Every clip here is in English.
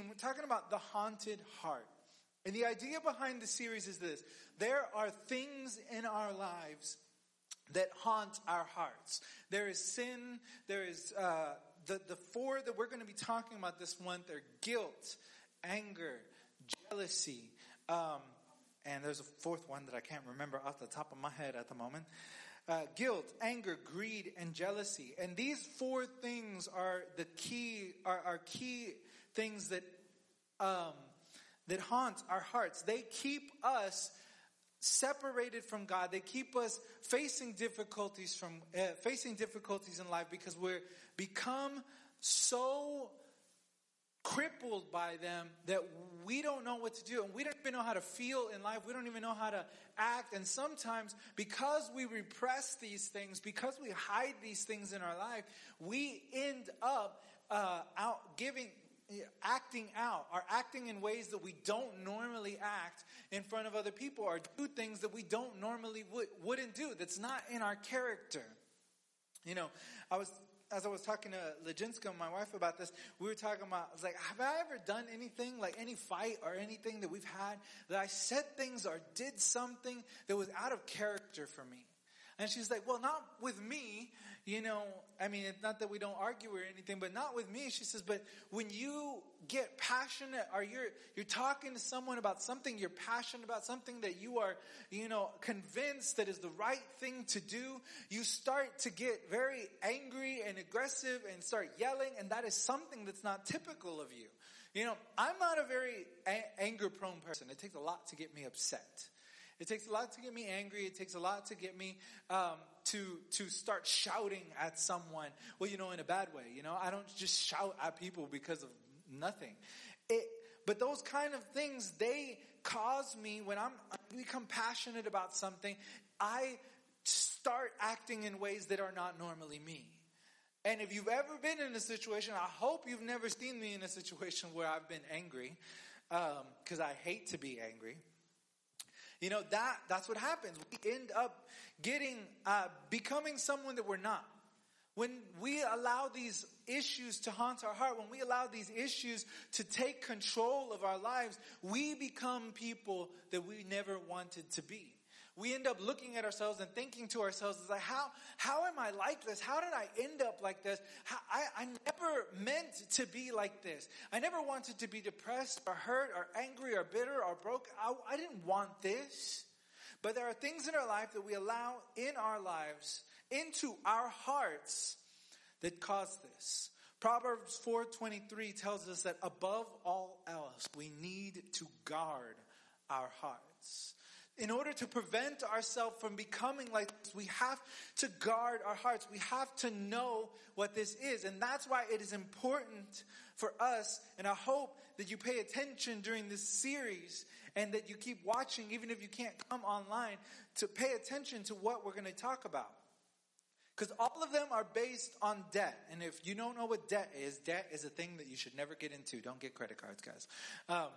We're talking about the haunted heart. And the idea behind the series is this. There are things in our lives that haunt our hearts. There is sin. There is, uh, the, the four that we're going to be talking about this month are guilt, anger, jealousy, um, and there's a fourth one that I can't remember off the top of my head at the moment. Uh, guilt, anger, greed, and jealousy. And these four things are the key, are, are key things that, um, that haunt our hearts. They keep us separated from God. They keep us facing difficulties from, uh, facing difficulties in life because we're become so crippled by them that we don't know what to do and we don't even know how to feel in life. We don't even know how to act. And sometimes because we repress these things, because we hide these things in our life, we end up uh, out giving acting out, are acting in ways that we don't normally act in front of other people, or do things that we don't normally would, wouldn't do. That's not in our character. You know, I was as I was talking to Leginska, and my wife, about this, we were talking about, I was like, have I ever done anything, like any fight or anything that we've had, that I said things or did something that was out of character for me? And she's like, well, not with me, you know, I mean, it's not that we don't argue or anything, but not with me. She says, but when you get passionate or you're, you're talking to someone about something you're passionate about, something that you are, you know, convinced that is the right thing to do, you start to get very angry and aggressive and start yelling, and that is something that's not typical of you. You know, I'm not a very a- anger prone person. It takes a lot to get me upset. It takes a lot to get me angry. It takes a lot to get me um, to to start shouting at someone. Well, you know, in a bad way. You know, I don't just shout at people because of nothing. It, but those kind of things they cause me when I'm become passionate about something. I start acting in ways that are not normally me. And if you've ever been in a situation, I hope you've never seen me in a situation where I've been angry, because um, I hate to be angry. You know, that, that's what happens. We end up getting, uh, becoming someone that we're not. When we allow these issues to haunt our heart, when we allow these issues to take control of our lives, we become people that we never wanted to be we end up looking at ourselves and thinking to ourselves, is like, how, how am I like this? How did I end up like this? How, I, I never meant to be like this. I never wanted to be depressed or hurt or angry or bitter or broke. I, I didn't want this. But there are things in our life that we allow in our lives, into our hearts, that cause this. Proverbs 4.23 tells us that above all else, we need to guard our hearts. In order to prevent ourselves from becoming like this, we have to guard our hearts. We have to know what this is. And that's why it is important for us. And I hope that you pay attention during this series and that you keep watching, even if you can't come online, to pay attention to what we're going to talk about. Because all of them are based on debt. And if you don't know what debt is, debt is a thing that you should never get into. Don't get credit cards, guys. Um,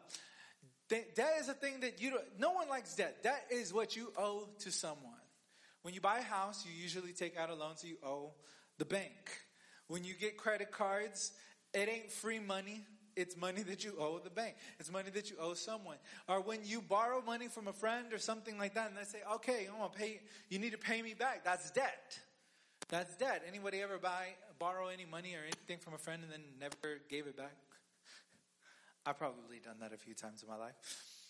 Debt is a thing that you don't, no one likes debt. Debt is what you owe to someone. When you buy a house, you usually take out a loan so you owe the bank. When you get credit cards, it ain't free money. It's money that you owe the bank. It's money that you owe someone. Or when you borrow money from a friend or something like that and they say, okay, I'm gonna pay, you need to pay me back. That's debt. That's debt. Anybody ever buy, borrow any money or anything from a friend and then never gave it back? I've probably done that a few times in my life.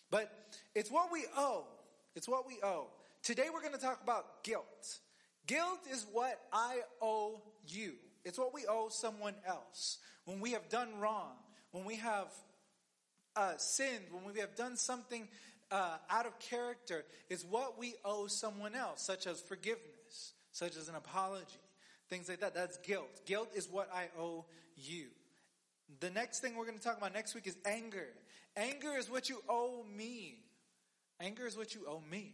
But it's what we owe. It's what we owe. Today we're going to talk about guilt. Guilt is what I owe you. It's what we owe someone else. When we have done wrong, when we have uh, sinned, when we have done something uh, out of character, is what we owe someone else, such as forgiveness, such as an apology, things like that. That's guilt. Guilt is what I owe you. The next thing we're going to talk about next week is anger. Anger is what you owe me. Anger is what you owe me.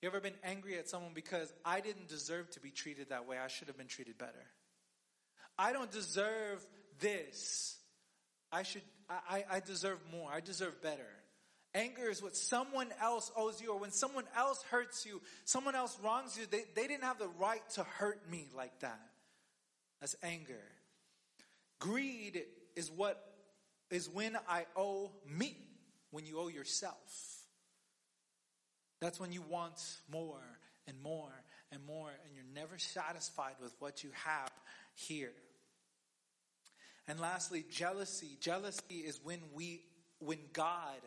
You ever been angry at someone because I didn't deserve to be treated that way? I should have been treated better. I don't deserve this. I should, I, I deserve more. I deserve better. Anger is what someone else owes you, or when someone else hurts you, someone else wrongs you, they, they didn't have the right to hurt me like that. That's anger. Greed is what is when I owe me, when you owe yourself. That's when you want more and more and more, and you're never satisfied with what you have here. And lastly, jealousy. Jealousy is when we, when God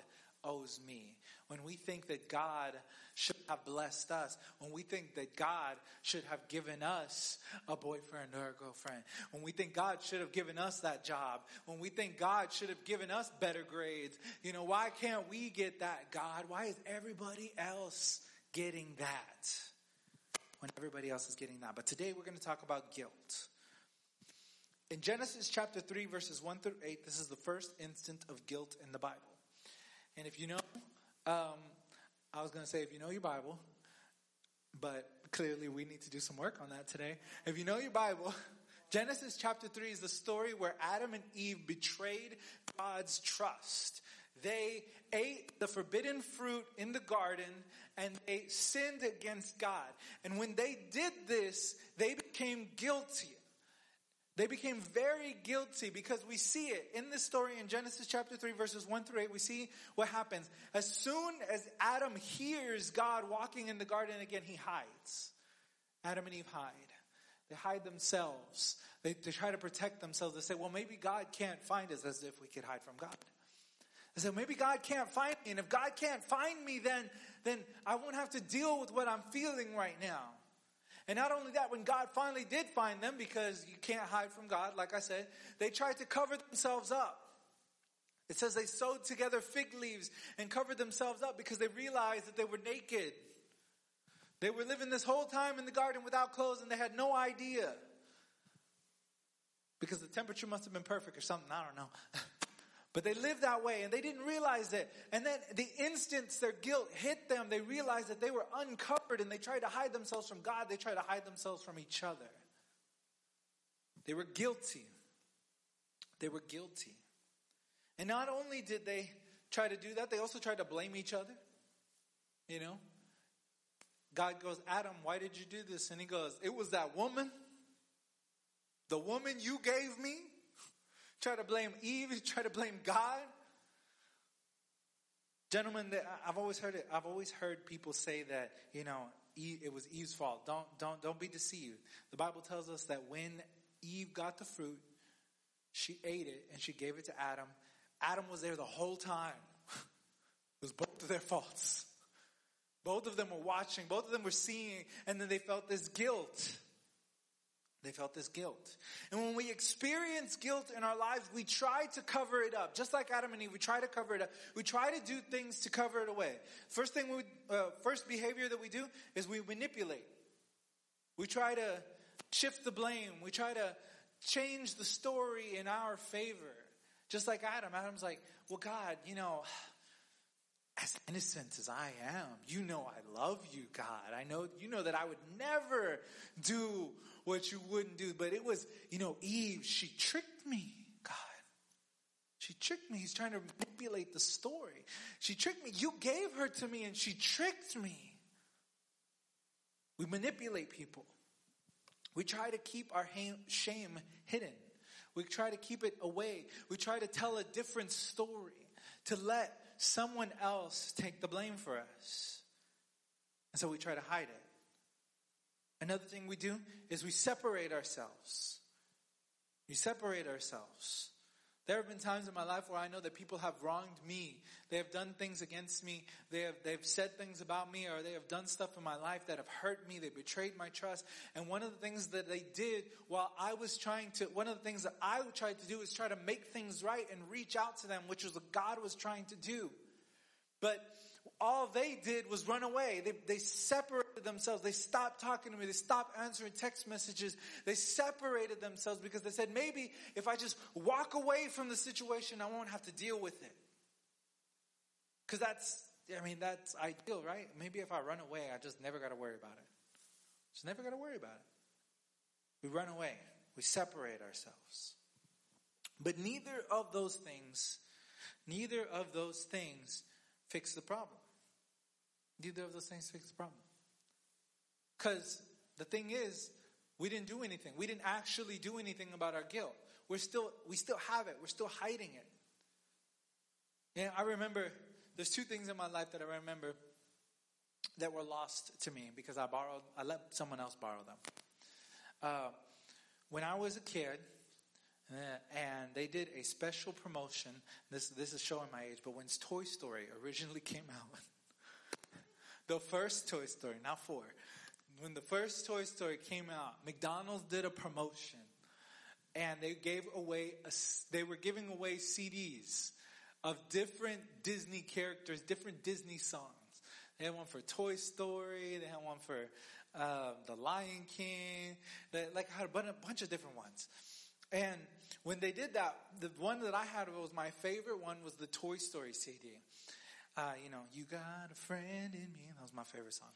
owes me. When we think that God should have blessed us. When we think that God should have given us a boyfriend or a girlfriend. When we think God should have given us that job. When we think God should have given us better grades. You know, why can't we get that, God? Why is everybody else getting that? When everybody else is getting that. But today we're going to talk about guilt. In Genesis chapter 3 verses 1 through 8, this is the first instant of guilt in the Bible. And if you know, um, I was going to say if you know your Bible, but clearly we need to do some work on that today. If you know your Bible, Genesis chapter 3 is the story where Adam and Eve betrayed God's trust. They ate the forbidden fruit in the garden and they sinned against God. And when they did this, they became guilty. They became very guilty because we see it in this story in Genesis chapter 3 verses 1 through 8. We see what happens. As soon as Adam hears God walking in the garden again, he hides. Adam and Eve hide. They hide themselves. They, they try to protect themselves. They say, well, maybe God can't find us as if we could hide from God. They say, maybe God can't find me. And if God can't find me, then, then I won't have to deal with what I'm feeling right now. And not only that, when God finally did find them, because you can't hide from God, like I said, they tried to cover themselves up. It says they sewed together fig leaves and covered themselves up because they realized that they were naked. They were living this whole time in the garden without clothes and they had no idea. Because the temperature must have been perfect or something, I don't know. But they lived that way and they didn't realize it. And then the instant their guilt hit them, they realized that they were uncovered and they tried to hide themselves from God. They tried to hide themselves from each other. They were guilty. They were guilty. And not only did they try to do that, they also tried to blame each other. You know? God goes, Adam, why did you do this? And he goes, it was that woman. The woman you gave me try to blame Eve, try to blame God. Gentlemen, I've always heard it. I've always heard people say that you know it was Eve's fault. Don't don't don't be deceived. The Bible tells us that when Eve got the fruit, she ate it and she gave it to Adam. Adam was there the whole time. it was both of their faults. Both of them were watching. Both of them were seeing, and then they felt this guilt. They felt this guilt. And when we experience guilt in our lives, we try to cover it up. Just like Adam and Eve, we try to cover it up. We try to do things to cover it away. First thing we, uh, first behavior that we do is we manipulate. We try to shift the blame. We try to change the story in our favor. Just like Adam. Adam's like, well, God, you know, as innocent as I am, you know I love you, God. I know, you know that I would never do what you wouldn't do. But it was, you know, Eve, she tricked me, God. She tricked me. He's trying to manipulate the story. She tricked me. You gave her to me and she tricked me. We manipulate people. We try to keep our shame hidden. We try to keep it away. We try to tell a different story to let someone else take the blame for us. And so we try to hide it. Another thing we do is we separate ourselves. We separate ourselves. There have been times in my life where I know that people have wronged me. They have done things against me. They have, they've said things about me or they have done stuff in my life that have hurt me. They betrayed my trust. And one of the things that they did while I was trying to, one of the things that I tried to do is try to make things right and reach out to them, which was what God was trying to do. But all they did was run away. They, they separated themselves. They stopped talking to me. They stopped answering text messages. They separated themselves because they said, maybe if I just walk away from the situation, I won't have to deal with it. Cause that's, I mean, that's ideal, right? Maybe if I run away, I just never got to worry about it. Just never got to worry about it. We run away. We separate ourselves. But neither of those things, neither of those things fix the problem. Neither of those things fix the problem. Because the thing is, we didn't do anything. We didn't actually do anything about our guilt. We're still, we still have it. We're still hiding it. Yeah, I remember there's two things in my life that I remember that were lost to me because I borrowed, I let someone else borrow them. Uh, when I was a kid, uh, and they did a special promotion. This this is showing my age, but when Toy Story originally came out, the first Toy Story, not four, when the first Toy Story came out, McDonald's did a promotion, and they gave away a, they were giving away CDs of different Disney characters, different Disney songs. They had one for Toy Story. They had one for uh, The Lion King. They like had a bunch of different ones. And when they did that, the one that I had was my favorite one was the Toy Story CD. Uh, you know, you got a friend in me. That was my favorite song.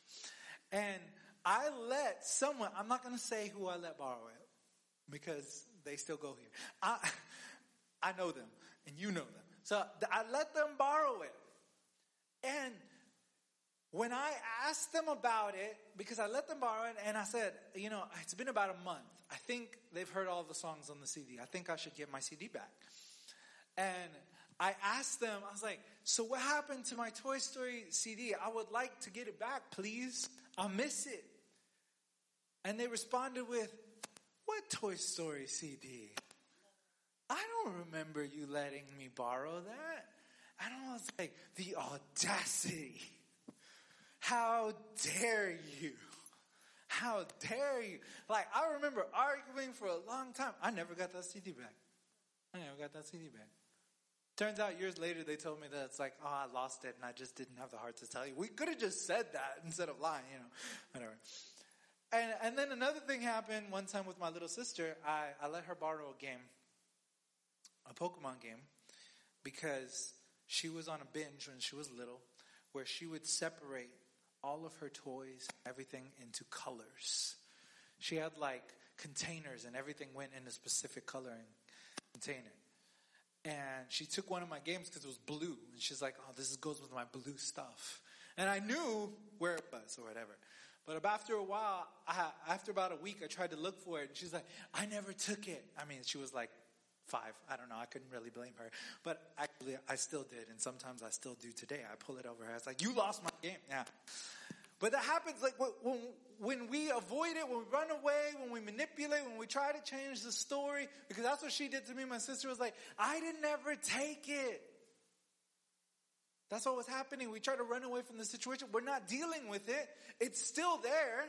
And I let someone, I'm not going to say who I let borrow it because they still go here. I, I know them and you know them. So I let them borrow it. And when I asked them about it, because I let them borrow it, and I said, you know, it's been about a month. I think they've heard all the songs on the CD. I think I should get my CD back. And I asked them, I was like, so what happened to my Toy Story CD? I would like to get it back, please. I miss it. And they responded with, what Toy Story CD? I don't remember you letting me borrow that. And I was like, the audacity. How dare you? How dare you? Like, I remember arguing for a long time. I never got that CD back. I never got that CD back. Turns out years later they told me that it's like, oh, I lost it and I just didn't have the heart to tell you. We could have just said that instead of lying, you know, whatever. And, and then another thing happened one time with my little sister. I, I let her borrow a game, a Pokemon game, because she was on a binge when she was little where she would separate all of her toys, everything into colors. She had like containers and everything went in a specific coloring container. She took one of my games because it was blue. And she's like, oh, this goes with my blue stuff. And I knew where it was or whatever. But after a while, I, after about a week, I tried to look for it. And she's like, I never took it. I mean, she was like five. I don't know. I couldn't really blame her. But actually, I still did. And sometimes I still do today. I pull it over her. It's like, you lost my game. Yeah. But that happens like when, when we avoid it, when we run away, when we manipulate, when we try to change the story, because that's what she did to me. My sister was like, I didn't ever take it. That's what was happening. We try to run away from the situation. We're not dealing with it. It's still there.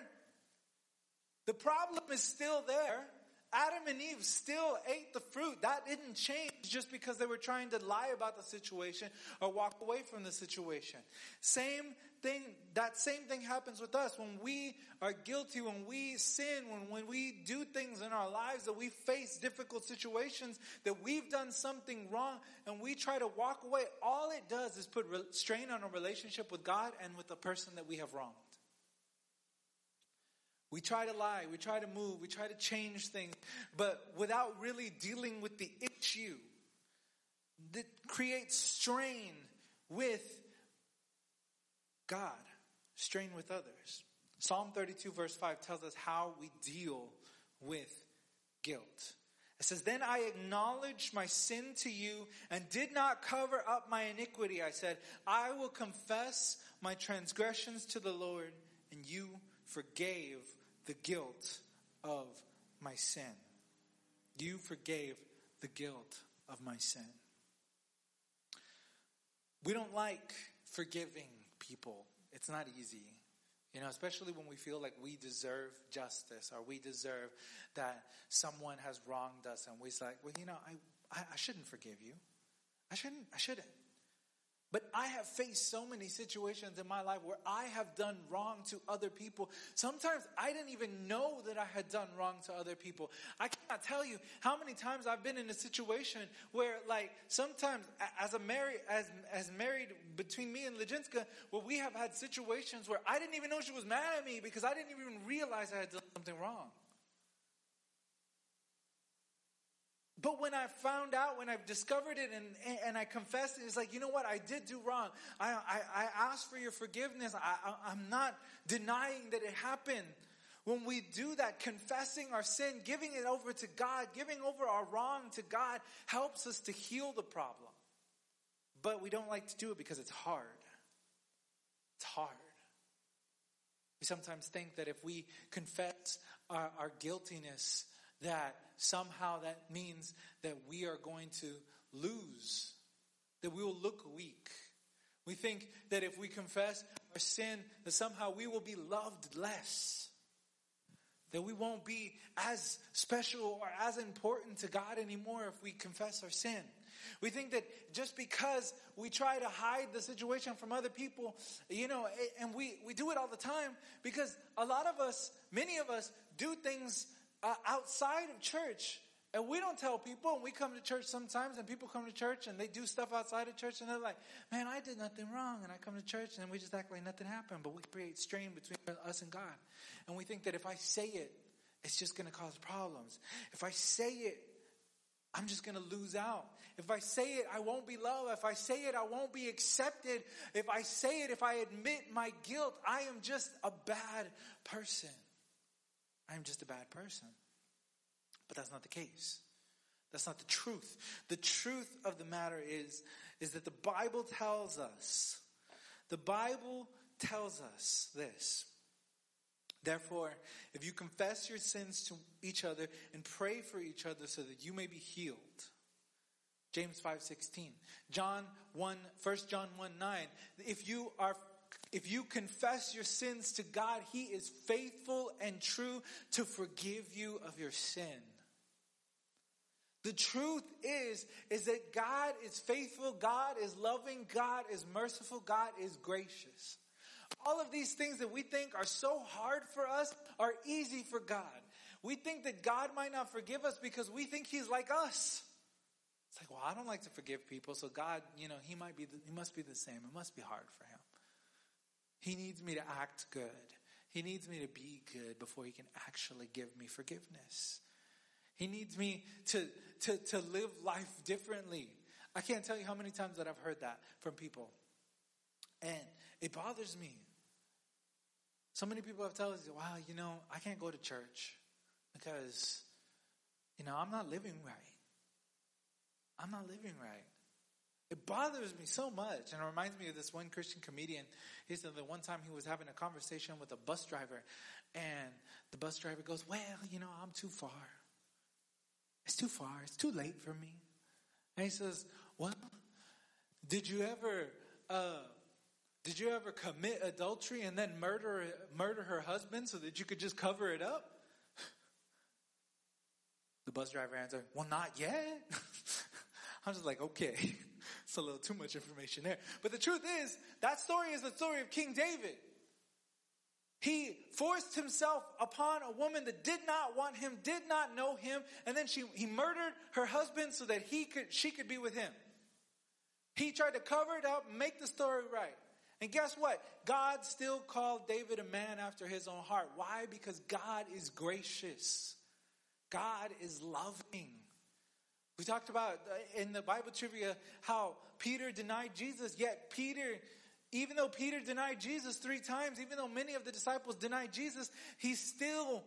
The problem is still there. Adam and Eve still ate the fruit. That didn't change just because they were trying to lie about the situation or walk away from the situation. Same thing, that same thing happens with us when we are guilty, when we sin, when, when we do things in our lives that we face difficult situations, that we've done something wrong and we try to walk away. All it does is put strain on our relationship with God and with the person that we have wronged. We try to lie, we try to move, we try to change things, but without really dealing with the issue that creates strain with God, strain with others. Psalm 32 verse 5 tells us how we deal with guilt. It says, Then I acknowledged my sin to you and did not cover up my iniquity. I said, I will confess my transgressions to the Lord, and you forgave the guilt of my sin. You forgave the guilt of my sin. We don't like forgiving people. It's not easy. You know, especially when we feel like we deserve justice or we deserve that someone has wronged us and we're like, well, you know, I, I, I shouldn't forgive you. I shouldn't, I shouldn't. But I have faced so many situations in my life where I have done wrong to other people. Sometimes I didn't even know that I had done wrong to other people. I cannot tell you how many times I've been in a situation where like sometimes as a married, as, as married between me and Leginska, where we have had situations where I didn't even know she was mad at me because I didn't even realize I had done something wrong. But when I found out, when I've discovered it and, and I confessed it, it's like, you know what? I did do wrong. I, I, I asked for your forgiveness. I, I, I'm not denying that it happened. When we do that, confessing our sin, giving it over to God, giving over our wrong to God helps us to heal the problem. but we don't like to do it because it's hard. It's hard. We sometimes think that if we confess our, our guiltiness, that somehow that means that we are going to lose, that we will look weak. We think that if we confess our sin, that somehow we will be loved less. That we won't be as special or as important to God anymore if we confess our sin. We think that just because we try to hide the situation from other people, you know, and we, we do it all the time because a lot of us, many of us, do things uh, outside of church. And we don't tell people, and we come to church sometimes, and people come to church and they do stuff outside of church, and they're like, man, I did nothing wrong. And I come to church and we just act like nothing happened, but we create strain between us and God. And we think that if I say it, it's just going to cause problems. If I say it, I'm just going to lose out. If I say it, I won't be loved. If I say it, I won't be accepted. If I say it, if I admit my guilt, I am just a bad person. I am just a bad person. But that's not the case. That's not the truth. The truth of the matter is, is that the Bible tells us, the Bible tells us this. Therefore, if you confess your sins to each other and pray for each other so that you may be healed. James 5:16. John 1 1 John 1 9. If you are if you confess your sins to God, He is faithful and true to forgive you of your sin. The truth is, is that God is faithful, God is loving, God is merciful, God is gracious. All of these things that we think are so hard for us are easy for God. We think that God might not forgive us because we think He's like us. It's like, well, I don't like to forgive people, so God, you know, He might be, the, He must be the same. It must be hard for Him. He needs me to act good. He needs me to be good before He can actually give me forgiveness. He needs me to, to, to live life differently. I can't tell you how many times that I've heard that from people. And it bothers me. So many people have told me, wow, you know, I can't go to church because, you know, I'm not living right. I'm not living right. It bothers me so much. And it reminds me of this one Christian comedian. He said that one time he was having a conversation with a bus driver, and the bus driver goes, Well, you know, I'm too far. It's too far. It's too late for me. And he says, Well, did you ever, uh, did you ever commit adultery and then murder, murder her husband so that you could just cover it up? The bus driver answered, Well, not yet. I'm just like, okay, it's a little too much information there. But the truth is, that story is the story of King David. He forced himself upon a woman that did not want him, did not know him, and then she, he murdered her husband so that he could, she could be with him. He tried to cover it up, make the story right. And guess what? God still called David a man after his own heart. Why? Because God is gracious. God is loving. We talked about uh, in the Bible trivia how Peter denied Jesus, yet Peter, even though Peter denied Jesus three times, even though many of the disciples denied Jesus, he still,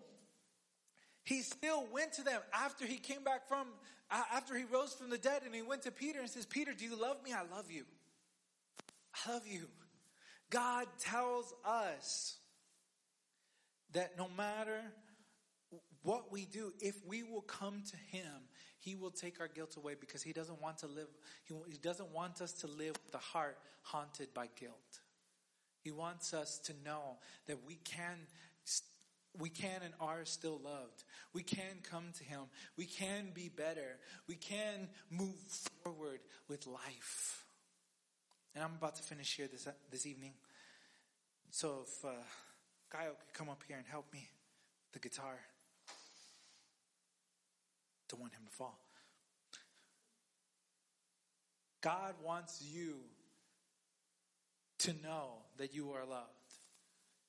he still went to them after he came back from, after he rose from the dead and he went to Peter and says, Peter, do you love me? I love you. I love you. God tells us that no matter what we do, if we will come to Him he will take our guilt away because He doesn't want to live, He, he doesn't want us to live with a heart haunted by guilt. He wants us to know that we can we can and are still loved. We can come to Him. We can be better. We can move forward with life. And I'm about to finish here this, this evening. So if uh, Kyle could come up here and help me the guitar to want him to fall. God wants you to know that you are loved.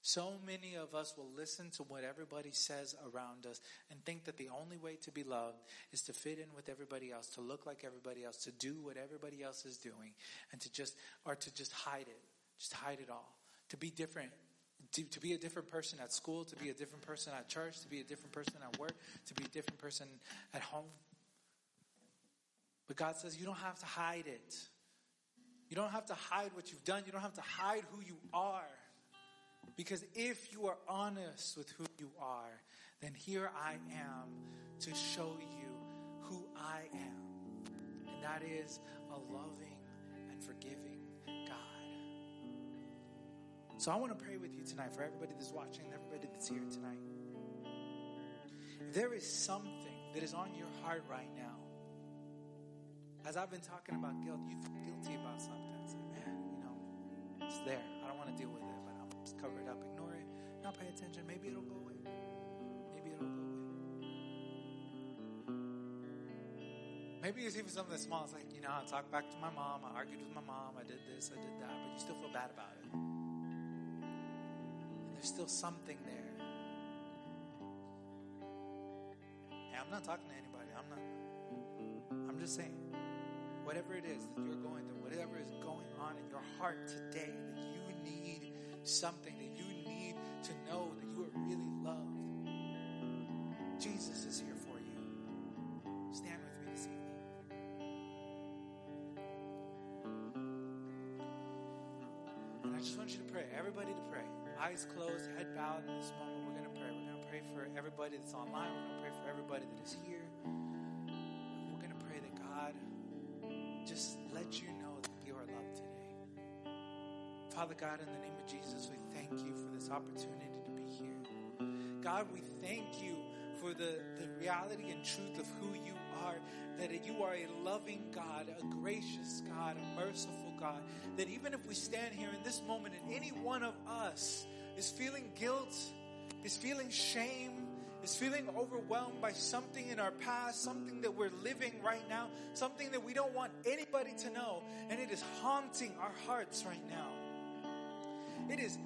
So many of us will listen to what everybody says around us and think that the only way to be loved is to fit in with everybody else, to look like everybody else, to do what everybody else is doing, and to just, or to just hide it. Just hide it all. To be different to, to be a different person at school, to be a different person at church, to be a different person at work, to be a different person at home. But God says you don't have to hide it. You don't have to hide what you've done. You don't have to hide who you are. Because if you are honest with who you are, then here I am to show you who I am. And that is a loving and forgiving. So I want to pray with you tonight for everybody that's watching, and everybody that's here tonight. There is something that is on your heart right now, as I've been talking about guilt, you feel guilty about something. It's like, man, you know, it's there. I don't want to deal with it, but I'm just cover it up, ignore it, not pay attention. Maybe it'll go away. Maybe it'll go away. Maybe it's even something small. It's like, you know, I talked back to my mom. I argued with my mom. I did this, I did that, but you still feel bad about it. There's still something there. I'm not talking to anybody. I'm not. I'm just saying, whatever it is that you're going through, whatever is going on in your heart today, that you need something, that you need to know that you are really loved. Jesus is here for you. Stand with me this evening. And I just want you to pray. Everybody to pray. Eyes closed, head bowed in this moment. We're going to pray. We're going to pray for everybody that's online. We're going to pray for everybody that is here. We're going to pray that God just let you know that you are loved today. Father God, in the name of Jesus, we thank you for this opportunity to be here. God, we thank you for the, the reality and truth of who you are, that you are a loving God, a gracious God, a merciful God, that even if we stand here in this moment and any one of us is feeling guilt, is feeling shame, is feeling overwhelmed by something in our past, something that we're living right now, something that we don't want anybody to know, and it is haunting our hearts right now. It is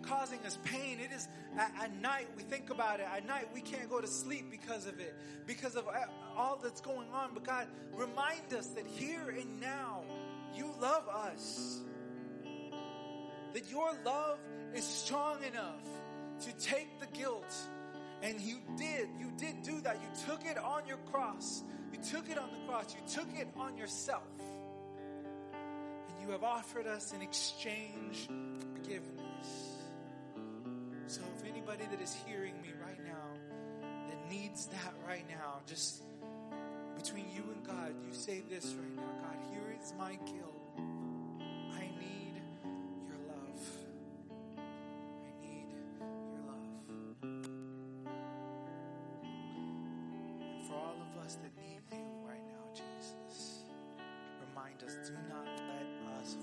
causing us pain. It is at, at, night we think about it. At night we can't go to sleep because of it, because of uh, all that's going on. But God, remind us that here and now you love us. That your love is strong enough to take the guilt. And you did, you did do that. You took it on your cross. You took it on the cross. You took it on yourself. And you have offered us in exchange forgiveness. So if anybody that is hearing me right now that needs that right now, just between you and God, you say this right now God, here my guilt.